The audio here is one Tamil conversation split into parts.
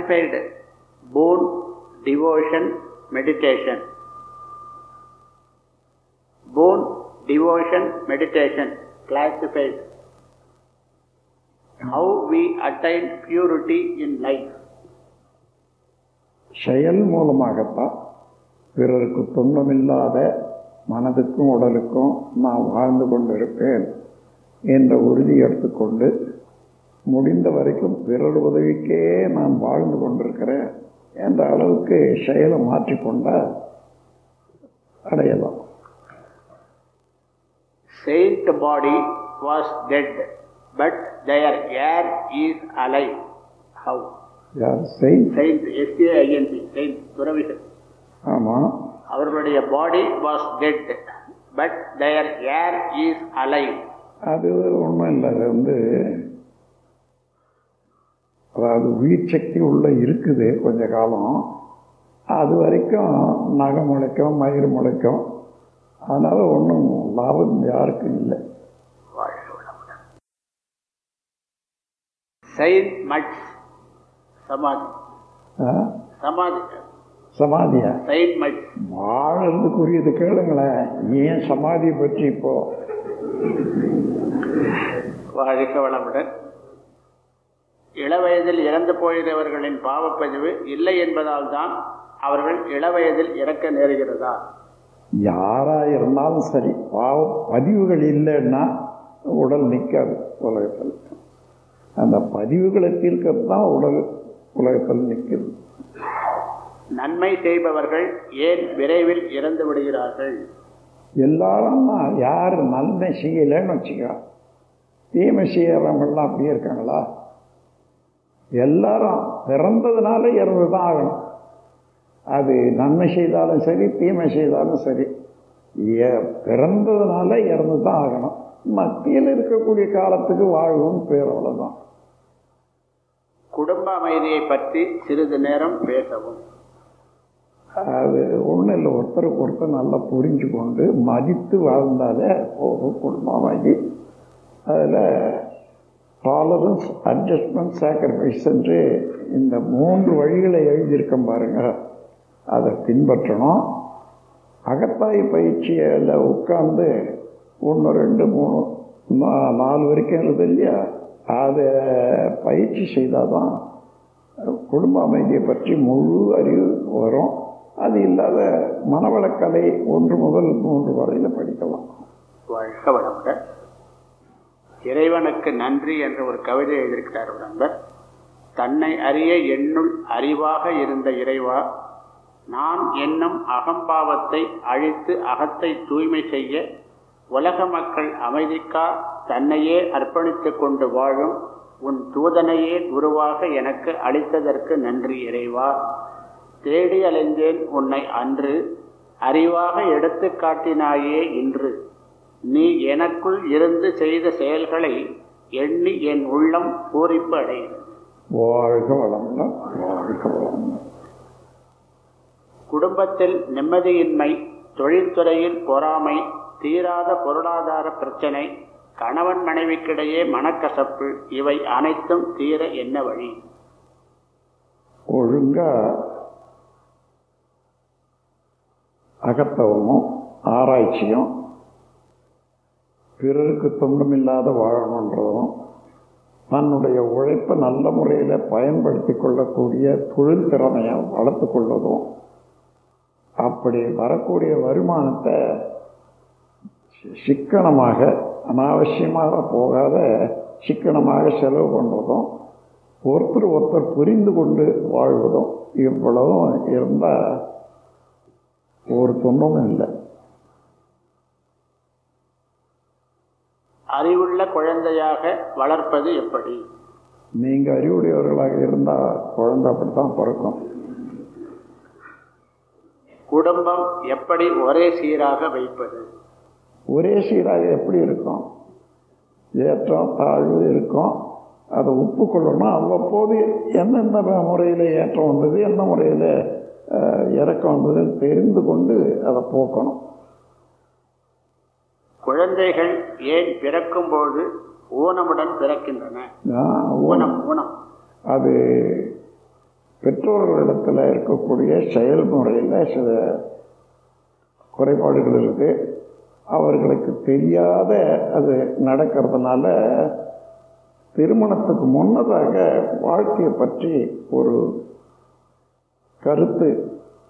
classified boon, devotion, meditation. Boon, devotion, meditation classified. How we attain purity in life. செயல் மூலமாகத்தான் பிறருக்கு துன்பமில்லாத மனதுக்கும் உடலுக்கும் நான் வாழ்ந்து கொண்டிருப்பேன் என்ற உறுதி எடுத்துக்கொண்டு முடிந்த வரைக்கும் பிறர் உதவிக்கே நான் வாழ்ந்து கொண்டிருக்கிறேன் என்ற அளவுக்கு செயலை மாற்றிக்கொண்டால் அடையலாம். Saint body was dead, but their air is alive. How? யார் செய் Saint, S-A-I-N-T, Saint துறவிகள். ஆமாம் அவர்களுடைய body was dead but their air is alive அது ஒன்றும் இல்லை. அது வந்து அதாவது உயிர் சக்தி உள்ள இருக்குது கொஞ்ச காலம். அது வரைக்கும் நகை முளைக்கும் மயிர் முளைக்கும். அதனால் ஒன்றும் லாபம் யாருக்கும் இல்லை. சமாதி? சமாதி சமாதியா? வாழறதுக்குரியது கேளுங்களேன் ஏன் சமாதியை பற்றி இப்போ? வாழ்க வளமுடன். இளவயதில் இறந்து போகிறவர்களின் பாவப்பதிவு இல்லை என்பதால் தான் அவர்கள் இளவயதில் இறக்க நேருகிறதா? யாராக இருந்தாலும் சரி பாவம் பதிவுகள் இல்லைன்னா உடல் நிற்காது உலகத்தில். அந்த பதிவுகளை தீர்க்கறது தான் உடல் உலகத்தில் நிற்குது நன்மை செய்பவர்கள் ஏன் விரைவில் இறந்து விடுகிறார்கள்? எல்லாரும் யார் நன்மை செய்யலைன்னு வச்சுக்கோ. தீமை செய்யறவங்களாம் அப்படியே இருக்காங்களா? எல்லாரும் பிறந்ததுனால இறந்து தான் ஆகணும். அது நன்மை செய்தாலும் சரி தீமை செய்தாலும் சரி. ஏ- பிறந்ததுனால இறந்து தான் ஆகணும். மத்தியில் இருக்கக்கூடிய காலத்துக்கு வாழ்வும் பேர் அவ்வளோதான் குடும்ப அமைதியை பற்றி சிறிது நேரம் பேசவும். அது ஒன்றும் இல்லை ஒருத்தருக்கு ஒருத்தர் நல்லா புரிஞ்சு கொண்டு மதித்து வாழ்ந்தாலே போதும் குடும்பமாகி அதில் டாலரன்ஸ் அட்ஜஸ்ட்மெண்ட் சாக்ரிஃபைஸ் என்று இந்த மூன்று வழிகளை எழுதியிருக்கேன் பாருங்கள் அதை பின்பற்றணும். அகத்தாய் பயிற்சியில் உட்கார்ந்து ஒன்று ரெண்டு மூணு நா- நாலு வரைக்கும் இருது இல்லையா? அதை பயிற்சி செய்தால் தான் குடும்ப அமைதியை பற்றி முழு அறிவு வரும். அது இல்லாத மனவளக்கலை ஒன்று முதல் மூன்று வரையில் படிக்கலாம். வழக்க வளமுடன். இறைவனுக்கு நன்றி என்ற ஒரு கவிதை எழுதியிருக்கிறார் ஒரு நண்பர். தன்னை அறிய என்னுள் அறிவாக இருந்த இறைவா நான் என்னும் அகம்பாவத்தை அழித்து அகத்தை தூய்மை செய்ய உலக மக்கள் அமைதிக்கா தன்னையே அர்ப்பணித்து கொண்டு வாழும் உன் தூதனையே குருவாக எனக்கு அளித்ததற்கு நன்றி இறைவா. தேடி அலைந்தேன் உன்னை அன்று அறிவாக எடுத்து காட்டினாயே இன்று. நீ எனக்குள் இருந்து செய்த செயல்களை எண்ணி என் உள்ளம் பூரிப்பு அடைகிறது வாழ்க குடும்பத்தில் நிம்மதியின்மை தொழில்துறையில் பொறாமை தீராத பொருளாதார பிரச்சனை கணவன் மனைவிக்கிடையே மனக்கசப்பு இவை அனைத்தும் தீர என்ன வழி? ஒழுங்கா அகத்தவமும் ஆராய்ச்சியும் பிறருக்கு துன்பமில்லாத வாழணுன்றதும் தன்னுடைய உழைப்பை நல்ல முறையில் பயன்படுத்தி கொள்ளக்கூடிய தொழில் திறமையை வளர்த்து கொள்வதும் அப்படி வரக்கூடிய வருமானத்தை சிக்கனமாக அனாவசியமாக போகாத சிக்கனமாக செலவு பண்ணுறதும் ஒருத்தர் ஒருத்தர் புரிந்து கொண்டு வாழ்வதும் இவ்வளவும் இருந்தால் ஒரு துன்பமும் இல்லை. அறிவுள்ள குழந்தையாக வளர்ப்பது எப்படி? நீங்கள் அறிவுடையவர்களாக இருந்தால் குழந்தை அப்படித்தான் பிறக்கும். குடும்பம் எப்படி ஒரே சீராக வைப்பது? ஒரே சீராக எப்படி இருக்கும்? ஏற்றம் தாழ்வு இருக்கும். அதை ஒப்புக்கொள்ளணும் அவ்வப்போது எந்தெந்த முறையில் ஏற்றம் வந்தது எந்த முறையில் இறக்கம் வந்ததுன்னு தெரிந்து கொண்டு அதை போக்கணும். குழந்தைகள் ஏன் பிறக்கும்போது ஊனமுடன் பிறக்கின்றன? ஊனம். ஊனம் அது பெற்றோர்களிடத்தில் இருக்கக்கூடிய செயல்முறையில் சில குறைபாடுகள் இருக்குது அவர்களுக்கு தெரியாத அது நடக்கிறதுனால திருமணத்துக்கு முன்னதாக வாழ்க்கையை பற்றி ஒரு கருத்து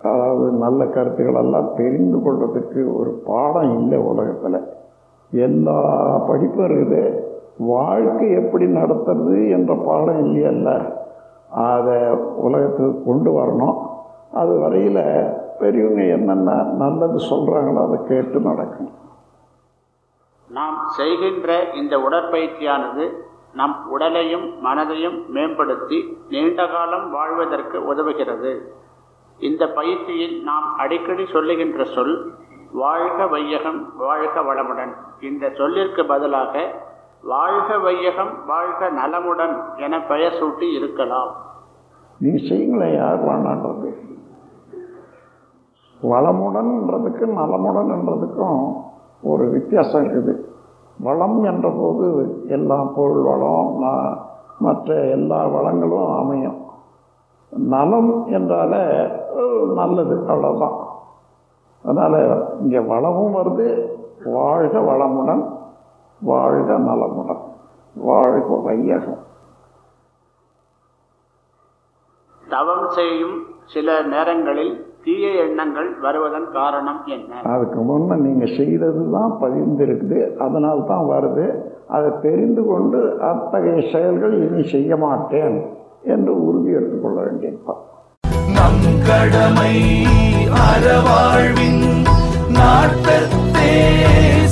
அதாவது நல்ல கருத்துக்களெல்லாம் தெரிந்து கொள்வதற்கு ஒரு பாடம் இல்லை உலகத்தில். எல்லா படிப்பும் இருக்குது. வாழ்க்கை எப்படி நடத்துறது என்ற பாடம் இல்லையல்ல அதை உலகத்துக்கு கொண்டு வரணும். அது வரையில் பெரியவங்க என்னென்ன நல்லது சொல்கிறாங்களோ அதை கேட்டு நடக்கணும். நாம் செய்கின்ற இந்த உடற்பயிற்சியானது நம் உடலையும் மனதையும் மேம்படுத்தி நீண்ட காலம் வாழ்வதற்கு உதவுகிறது. இந்த பயிற்சியில் நாம் அடிக்கடி சொல்லுகின்ற சொல் வாழ்க வையகம் வாழ்க வளமுடன். இந்த சொல்லிற்கு பதிலாக வாழ்க வையகம் வாழ்க நலமுடன் என பெயர் சூட்டி இருக்கலாம். நீ செய்யுங்களேன் யார் வேணான்றது? நலமுடன் நலமுடன்ன்றதுக்கும் ஒரு வித்தியாசம் இருக்குது. வளம் என்ற போது எல்லா பொருள் வளம் மற்ற எல்லா வளங்களும் அமையும். நலம் என்றால் நல்லது அவ்வளோதான் அதனால் இங்கே வளமும் வருது வாழ்க வளமுடன் வாழ்க நலமுடன். வாழ்க வையகம். தவம் செய்யும் சில நேரங்களில் தீய எண்ணங்கள் வருவதன் காரணம் என்ன? அதுக்கு முன்னே நீங்கள் செய்தது தான் பதிந்திருக்குது அதனால் தான் வருது. அதை தெரிந்து கொண்டு அத்தகைய செயல்கள் இனி செய்ய மாட்டேன் என்று உறுதி எடுத்துக்கொள்ள வேண்டியதுதான் நம் கடமை அறவாழ்வின் நாட்டத்தே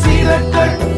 சிறக்கட்டும்